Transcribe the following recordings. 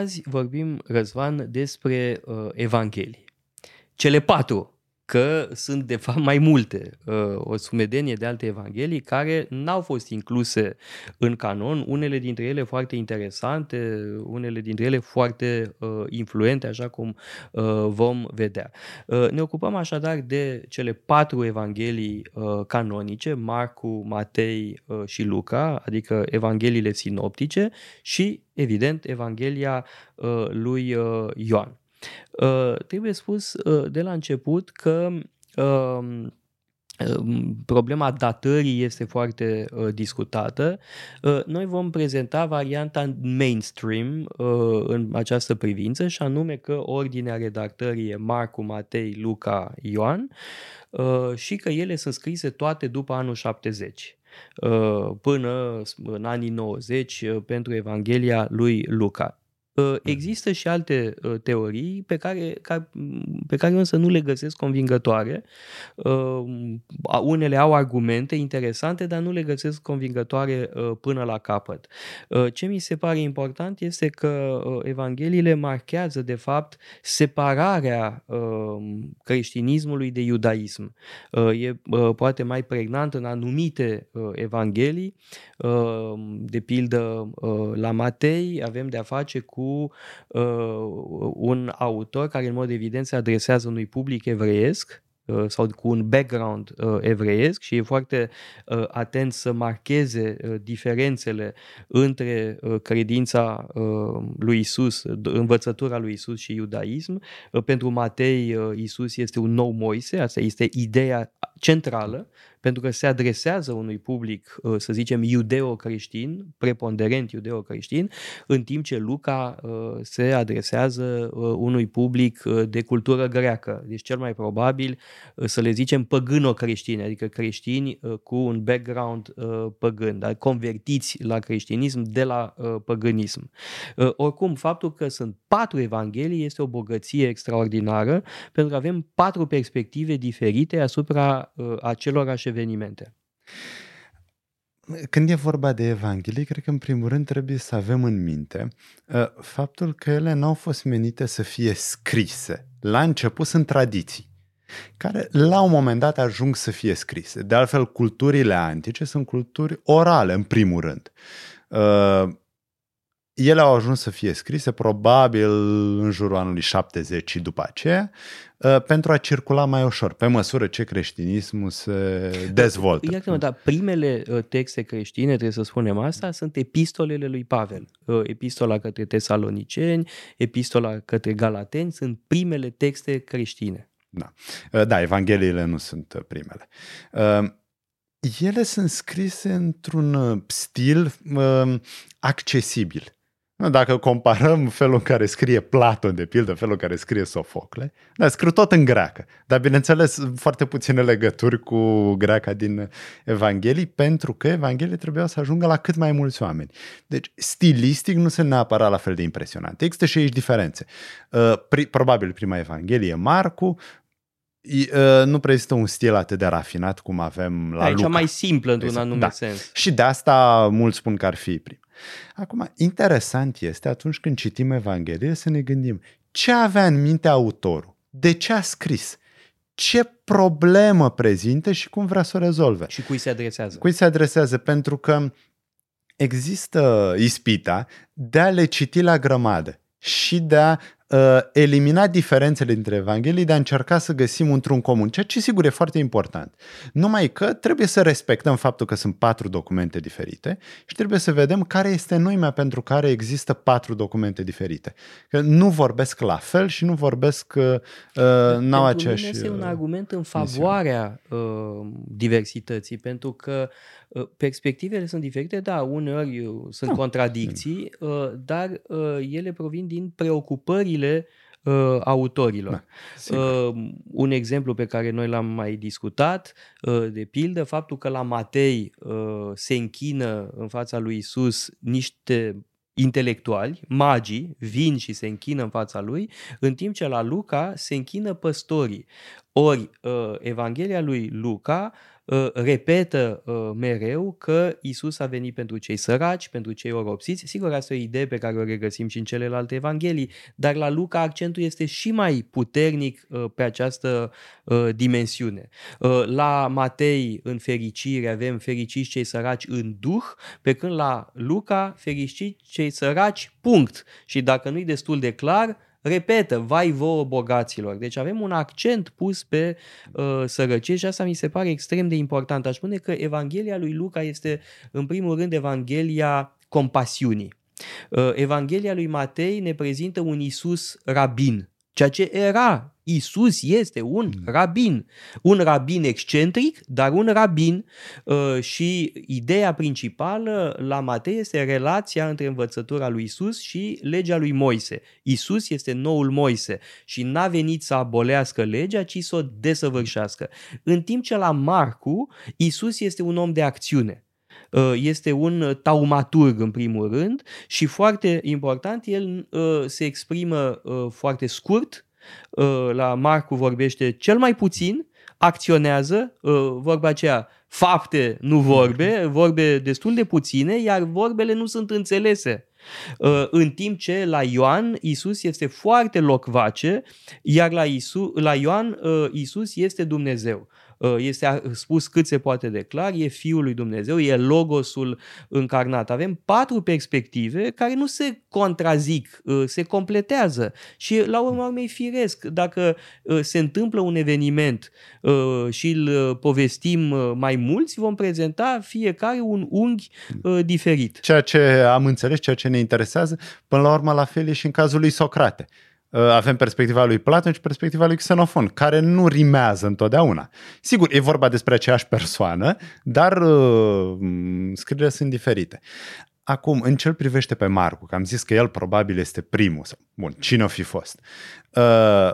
azi vorbim, Răzvan, despre uh, Evanghelii. Cele patru că sunt de fapt mai multe, uh, o sumedenie de alte evanghelii care n-au fost incluse în canon, unele dintre ele foarte interesante, unele dintre ele foarte uh, influente, așa cum uh, vom vedea. Ne ocupăm așadar de cele patru evanghelii canonice, Marcu, Matei și Luca, adică evangheliile sinoptice și, evident, Evanghelia lui Ioan. Uh, trebuie spus uh, de la început că um, um, problema datării este foarte uh, discutată. Uh, noi vom prezenta varianta mainstream uh, în această privință și anume că ordinea redactării e Marcu, Matei, Luca, Ioan uh, și că ele sunt scrise toate după anul 70 uh, până în anii 90 uh, pentru Evanghelia lui Luca. Uh, mhm. Există și alte uh, teorii pe care, pe care însă nu le găsesc convingătoare. Uh, unele au argumente interesante, dar nu le găsesc convingătoare până la capăt. Ce mi se pare important este că Evangheliile marchează, de fapt, separarea creștinismului de iudaism. E poate mai pregnant în anumite evanghelii, de pildă la Matei avem de-a face cu uh, un autor care în mod evident se adresează unui public evreiesc uh, sau cu un background uh, evreiesc și e foarte uh, atent să marcheze uh, diferențele între uh, credința uh, lui Isus, învățătura lui Isus și iudaism. Uh, pentru Matei, uh, Isus este un nou Moise, asta este ideea centrală pentru că se adresează unui public, uh, să zicem, iudeo-creștin, preponderent iudeo-creștin, în timp ce Luca uh, se adresează uh, unui public de cultură greacă. Deci cel mai probabil să le zicem păgâno-creștini, adică creștini cu un background păgân, dar convertiți la creștinism de la păgânism. Oricum, faptul că sunt patru evanghelii este o bogăție extraordinară, pentru că avem patru perspective diferite asupra acelorași evenimente. Când e vorba de Evanghelie, cred că în primul rând trebuie să avem în minte uh, faptul că ele n-au fost menite să fie scrise. La început sunt tradiții care la un moment dat ajung să fie scrise. De altfel, culturile antice sunt culturi orale, în primul rând. Uh, ele au ajuns să fie scrise probabil în jurul anului 70 și după aceea, uh, pentru a circula mai ușor, pe măsură ce creștinismul se dezvoltă. Iată, dar primele uh, texte creștine, trebuie să spunem asta, sunt epistolele lui Pavel. Uh, epistola către tesaloniceni, epistola către galateni, sunt primele texte creștine. Da, da evangheliile nu sunt primele. Ele sunt scrise într-un stil accesibil. Dacă comparăm felul în care scrie Platon, de pildă, felul în care scrie Sofocle, da, scriu tot în greacă, dar bineînțeles foarte puține legături cu greaca din Evanghelii, pentru că Evanghelii trebuia să ajungă la cât mai mulți oameni. Deci, stilistic nu se neapărat la fel de impresionant. Există și aici diferențe. Uh, probabil prima Evanghelie Marcu, Uh, nu prezintă un stil atât de rafinat cum avem la da, Luca. E cea mai simplă într-un exact. anume da. sens. Și de asta mulți spun că ar fi prim. Acum, interesant este atunci când citim Evanghelie să ne gândim ce avea în minte autorul, de ce a scris, ce problemă prezintă și cum vrea să o rezolve. Și cui se adresează. Cui se adresează, pentru că există ispita de a le citi la grămadă și de a uh, elimina diferențele dintre Evanghelii, de a încerca să găsim într-un comun, ceea ce sigur e foarte important. Numai că trebuie să respectăm faptul că sunt patru documente diferite și trebuie să vedem care este noimea pentru care există patru documente diferite. Că nu vorbesc la fel și nu vorbesc, uh, uh n-au aceeași... este un uh, argument în favoarea uh, diversității, pentru că uh, perspectivele sunt diferite, da, uneori sunt no. contradicții, uh, dar uh, ele provin din preocupările ideile uh, autorilor. Da, uh, un exemplu pe care noi l-am mai discutat, uh, de pildă, faptul că la Matei uh, se închină în fața lui Isus niște intelectuali, magii, vin și se închină în fața lui, în timp ce la Luca se închină păstorii. Ori Evanghelia lui Luca Uh, repetă uh, mereu că Isus a venit pentru cei săraci, pentru cei oropsiți. Sigur, asta e o idee pe care o regăsim și în celelalte evanghelii, dar la Luca accentul este și mai puternic uh, pe această dimensiune. La Matei, în fericire, avem fericiți cei săraci în duh, pe când la Luca, fericiți cei săraci, punct. Și dacă nu-i destul de clar, repetă, vai vouă bogaților. Deci avem un accent pus pe uh, sărăcie și asta mi se pare extrem de important. Aș spune că Evanghelia lui Luca este în primul rând Evanghelia compasiunii. Uh, Evanghelia lui Matei ne prezintă un Isus rabin, ceea ce era Isus este un mm. rabin, un rabin excentric, dar un rabin uh, și ideea principală la Matei este relația între învățătura lui Isus și legea lui Moise. Isus este noul Moise și n-a venit să abolească legea, ci să o desăvârșească. În timp ce la Marcu, Isus este un om de acțiune uh, este un taumaturg în primul rând și foarte important, el uh, se exprimă foarte scurt, Uh, la Marcu vorbește cel mai puțin, acționează, uh, vorba aceea, fapte, nu vorbe, vorbe destul de puține, iar vorbele nu sunt înțelese. Uh, în timp ce la Ioan Isus este foarte locvace, iar la, Isu, la Ioan Isus este Dumnezeu. Uh, este spus cât se poate de clar, e Fiul lui Dumnezeu, e Logosul încarnat. Avem patru perspective care nu se contrazic, uh, se completează și la urmă urmei firesc. Dacă uh, se întâmplă un eveniment și îl povestim mai mulți, vom prezenta fiecare un unghi diferit. Ceea ce am înțeles, ceea ce ne interesează, până la urmă la fel e și în cazul lui Socrate. Uh, avem perspectiva lui Platon și perspectiva lui Xenofon, care nu rimează întotdeauna. Sigur, e vorba despre aceeași persoană, dar uh, scrierile sunt diferite. Acum, în ce privește pe Marcu, că am zis că el probabil este primul, sau, bun, cine o fi fost, uh,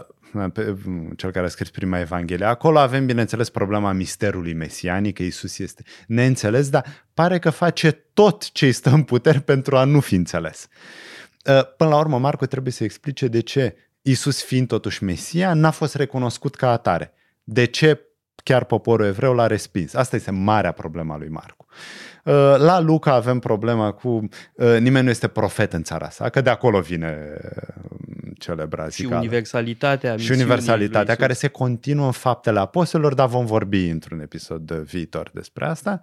pe, cel care a scris prima Evanghelie. Acolo avem, bineînțeles, problema misterului mesianic, că Iisus este neînțeles, dar pare că face tot ce îi stă în putere pentru a nu fi înțeles. Uh, Uh, până la urmă, Marcu trebuie să explice de ce Isus fiind totuși Mesia, n-a fost recunoscut ca atare. De ce chiar poporul evreu l-a respins? Asta este marea problema lui Marcu. Uh, la Luca avem problema cu uh, nimeni nu este profet în țara sa, că de acolo vine celebra Și universalitatea Și universalitatea care se continuă în faptele apostolilor, dar vom vorbi într-un episod viitor despre asta.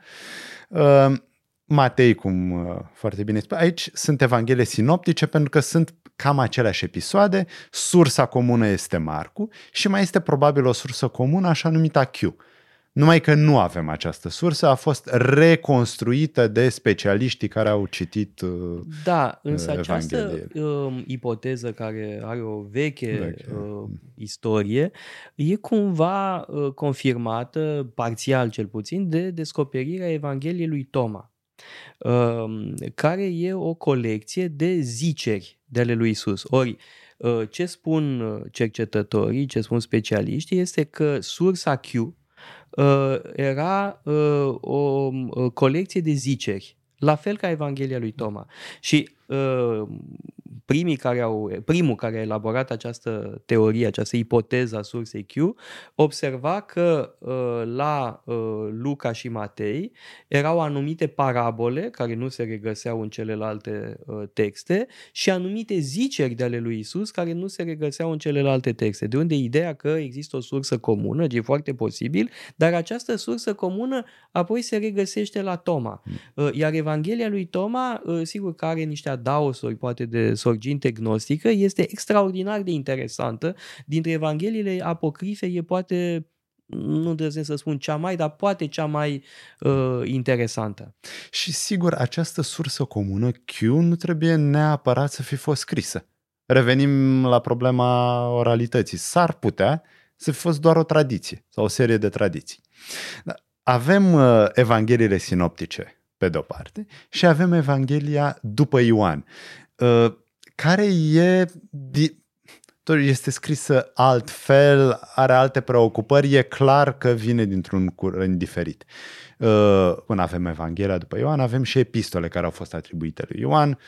Matei, cum uh, foarte bine spune, aici sunt evanghelie sinoptice pentru că sunt cam aceleași episoade, sursa comună este Marcu și mai este probabil o sursă comună așa numită Q. Numai că nu avem această sursă, a fost reconstruită de specialiștii care au citit uh, Da, însă această uh, ipoteză care are o veche, veche. Uh, istorie e cumva uh, confirmată, parțial cel puțin, de descoperirea Evangheliei lui Toma. Ehm, care e o colecție de ziceri de ale lui Isus. Ori, ă, ce spun cercetătorii, ce spun specialiștii, este că sursa Q ă, era ă, o colecție de ziceri, la fel ca Evanghelia lui Toma. Și primii care au, primul care a elaborat această teorie, această ipoteză a sursei Q, observa că uh, la uh, Luca și Matei erau anumite parabole care nu se regăseau în celelalte uh, texte și anumite ziceri de ale lui Isus care nu se regăseau în celelalte texte. De unde ideea că există o sursă comună, e foarte posibil, dar această sursă comună apoi se regăsește la Toma. Hmm. Iar Evanghelia lui Toma, sigur că are niște adaosuri, poate de sorginte gnostică este extraordinar de interesantă. Dintre Evangheliile apocrife e poate nu îndrăznesc să spun cea mai, dar poate cea mai uh, interesantă. Și sigur, această sursă comună, Q, nu trebuie neapărat să fi fost scrisă. Revenim la problema oralității. S-ar putea să fi fost doar o tradiție sau o serie de tradiții. Avem uh, Evangheliile sinoptice, pe de-o parte, și avem Evanghelia după Ioan. Uh, care e este scrisă altfel, are alte preocupări, e clar că vine dintr-un curent diferit. Uh, până avem Evanghelia după Ioan, avem și epistole care au fost atribuite lui Ioan,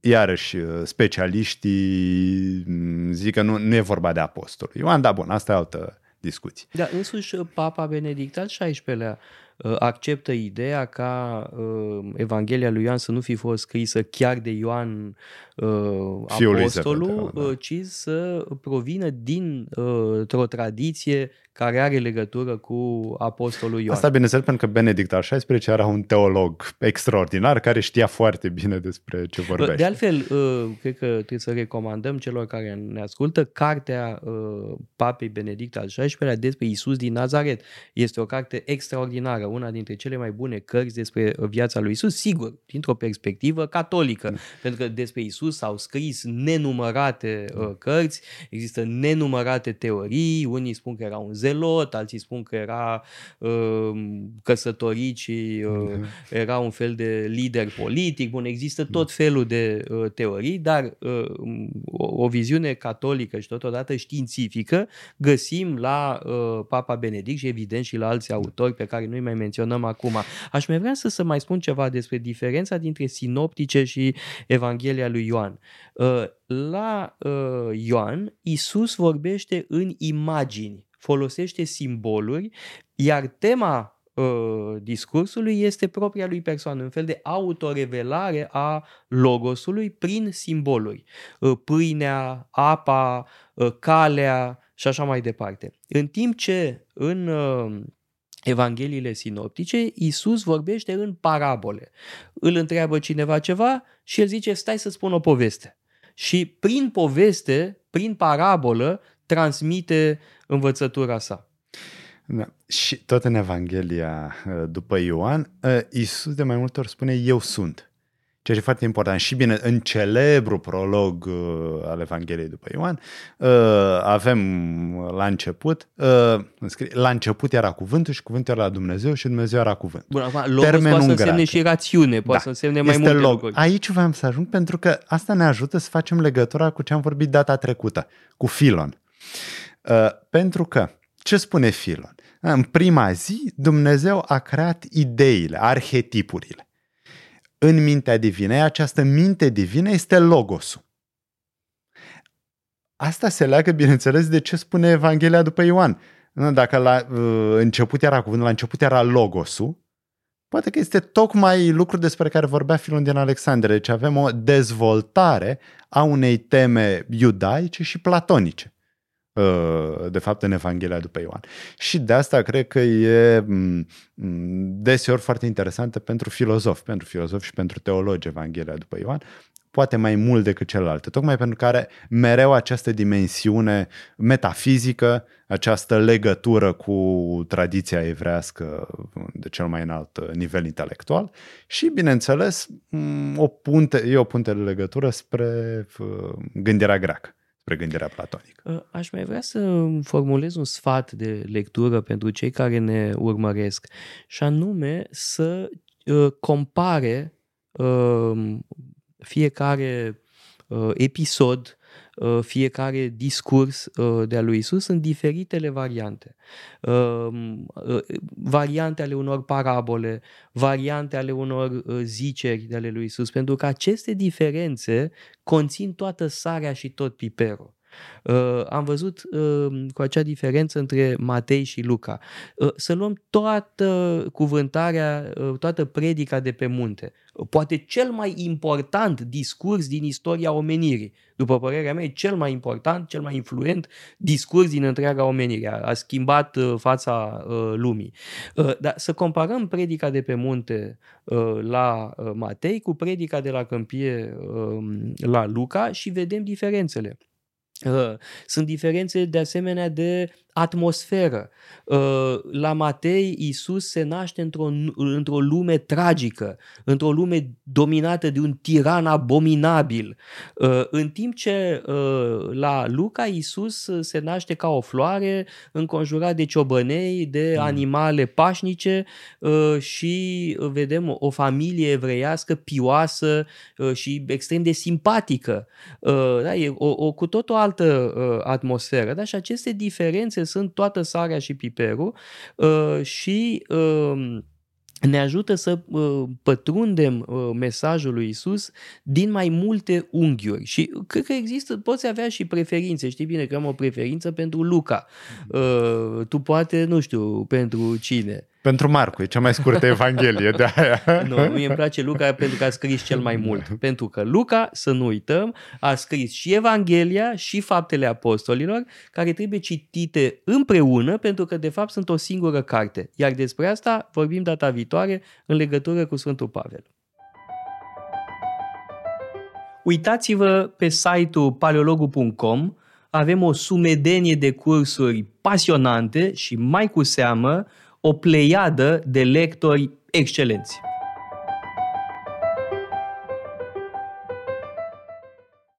iarăși uh, specialiștii mm, zic că nu, nu e vorba de apostol. Ioan, da, bun, asta e altă discuții. Da, însuși Papa Benedict al XVI-lea uh, acceptă ideea ca uh, Evanghelia lui Ioan să nu fi fost scrisă chiar de Ioan uh, Fiul apostolul, Zebedeu, da. uh, ci să provină dintr-o tradiție care are legătură cu apostolul Ioan. Asta bineînțeles pentru că Benedict al XVI era un teolog extraordinar care știa foarte bine despre ce vorbește. De altfel, uh, cred că trebuie să recomandăm celor care ne ascultă cartea uh, Papei Benedict al XVI-lea despre Isus din Nazaret. Este o carte extraordinară, una dintre cele mai bune cărți despre viața lui Isus, sigur, dintr-o perspectivă catolică, mm. pentru că despre Isus s-au scris nenumărate uh, cărți, există nenumărate teorii, unii spun că era un zelot, alții spun că era uh, căsătorit și uh, era un fel de lider politic. Bun, există tot felul de uh, teorii, dar uh, o, o viziune catolică și totodată științifică găsim la uh, Papa Benedict și evident și la alți autori pe care nu-i mai menționăm acum. Aș mai vrea să, să mai spun ceva despre diferența dintre sinoptice și Evanghelia lui Ioan. Uh, la uh, Ioan, Isus vorbește în imagini folosește simboluri, iar tema uh, discursului este propria lui persoană, un fel de autorevelare a logosului prin simboluri. Uh, pâinea, apa, uh, calea și așa mai departe. În timp ce în uh, Evangheliile sinoptice, Isus vorbește în parabole. Îl întreabă cineva ceva și el zice, stai să spun o poveste. Și prin poveste, prin parabolă, transmite învățătura sa. Da. Și tot în Evanghelia uh, după Ioan, uh, Iisus de mai multe ori spune eu sunt. Ceea ce e foarte important. Și bine, în celebru prolog uh, al Evangheliei după Ioan, avem la început, la început era cuvântul și cuvântul era Dumnezeu și Dumnezeu era cuvânt. Bun, acum, logos Termenul poate să însemne și rațiune, poate da. să însemne mai multe log. lucruri. Aici vreau să ajung pentru că asta ne ajută să facem legătura cu ce am vorbit data trecută, cu Filon. Uh, pentru că, ce spune Filon? În prima zi, Dumnezeu a creat ideile, arhetipurile. În mintea divină, această minte divină este logosul. Asta se leagă, bineînțeles, de ce spune Evanghelia după Ioan. Dacă la uh, început era cuvântul, la început era logosul, poate că este tocmai lucru despre care vorbea Filon din Alexandre. Deci avem o dezvoltare a unei teme iudaice și platonice. Uh, de fapt în Evanghelia după Ioan. Și de asta cred că e mm, mm, deseori foarte interesantă pentru filozofi, pentru filozofi și pentru teologi Evanghelia după Ioan, poate mai mult decât celelalte, tocmai pentru că are mereu această dimensiune metafizică, această legătură cu tradiția evrească de cel mai înalt nivel intelectual și, bineînțeles, mm, o punte, e o punte de legătură spre uh, gândirea greacă spre gândirea platonică. Ă, aș mai vrea să formulez un sfat de lectură pentru cei care ne urmăresc și anume să ă, compare ă, fiecare episod Uh, fiecare discurs uh, de-a lui Isus în diferitele variante. Uh, variante ale unor parabole, variante ale unor ziceri de ale lui Isus, pentru că aceste diferențe conțin toată sarea și tot piperul. Uh, am văzut uh, cu acea diferență între Matei și Luca. Uh, să luăm toată cuvântarea, uh, toată predica de pe munte. Poate cel mai important discurs din istoria omenirii. După părerea mea, cel mai important, cel mai influent discurs din întreaga omenire. A, a schimbat uh, fața uh, lumii. Uh, dar să comparăm predica de pe munte uh, la uh, Matei cu predica de la câmpie uh, la Luca și vedem diferențele. Uh, sunt diferențe de asemenea de atmosferă. Uh, la Matei, Isus se naște într-o, într-o lume tragică, într-o lume dominată de un tiran abominabil, uh, în timp ce uh, la Luca, Isus se naște ca o floare, înconjurat de ciobănei, de mm. animale pașnice și vedem o familie evreiască pioasă și extrem de simpatică. Da, e o, o cu tot o altă atmosferă. Da? Și aceste diferențe sunt toată sarea și piperul uh, și uh, ne ajută să uh, pătrundem uh, mesajul lui Isus din mai multe unghiuri. Și cred că există, poți avea și preferințe. Știi bine că am o preferință pentru Luca. Uh, tu poate, nu știu, pentru cine. Pentru Marcu, e cea mai scurtă evanghelie de aia. Nu, mie îmi place Luca pentru că a scris cel mai mult. Pentru că Luca, să nu uităm, a scris și Evanghelia și Faptele Apostolilor, care trebuie citite împreună pentru că de fapt sunt o singură carte. Iar despre asta vorbim data viitoare în legătură cu Sfântul Pavel. Uitați-vă pe site-ul paleologu.com, avem o sumedenie de cursuri pasionante și mai cu seamă o pleiadă de lectori excelenți.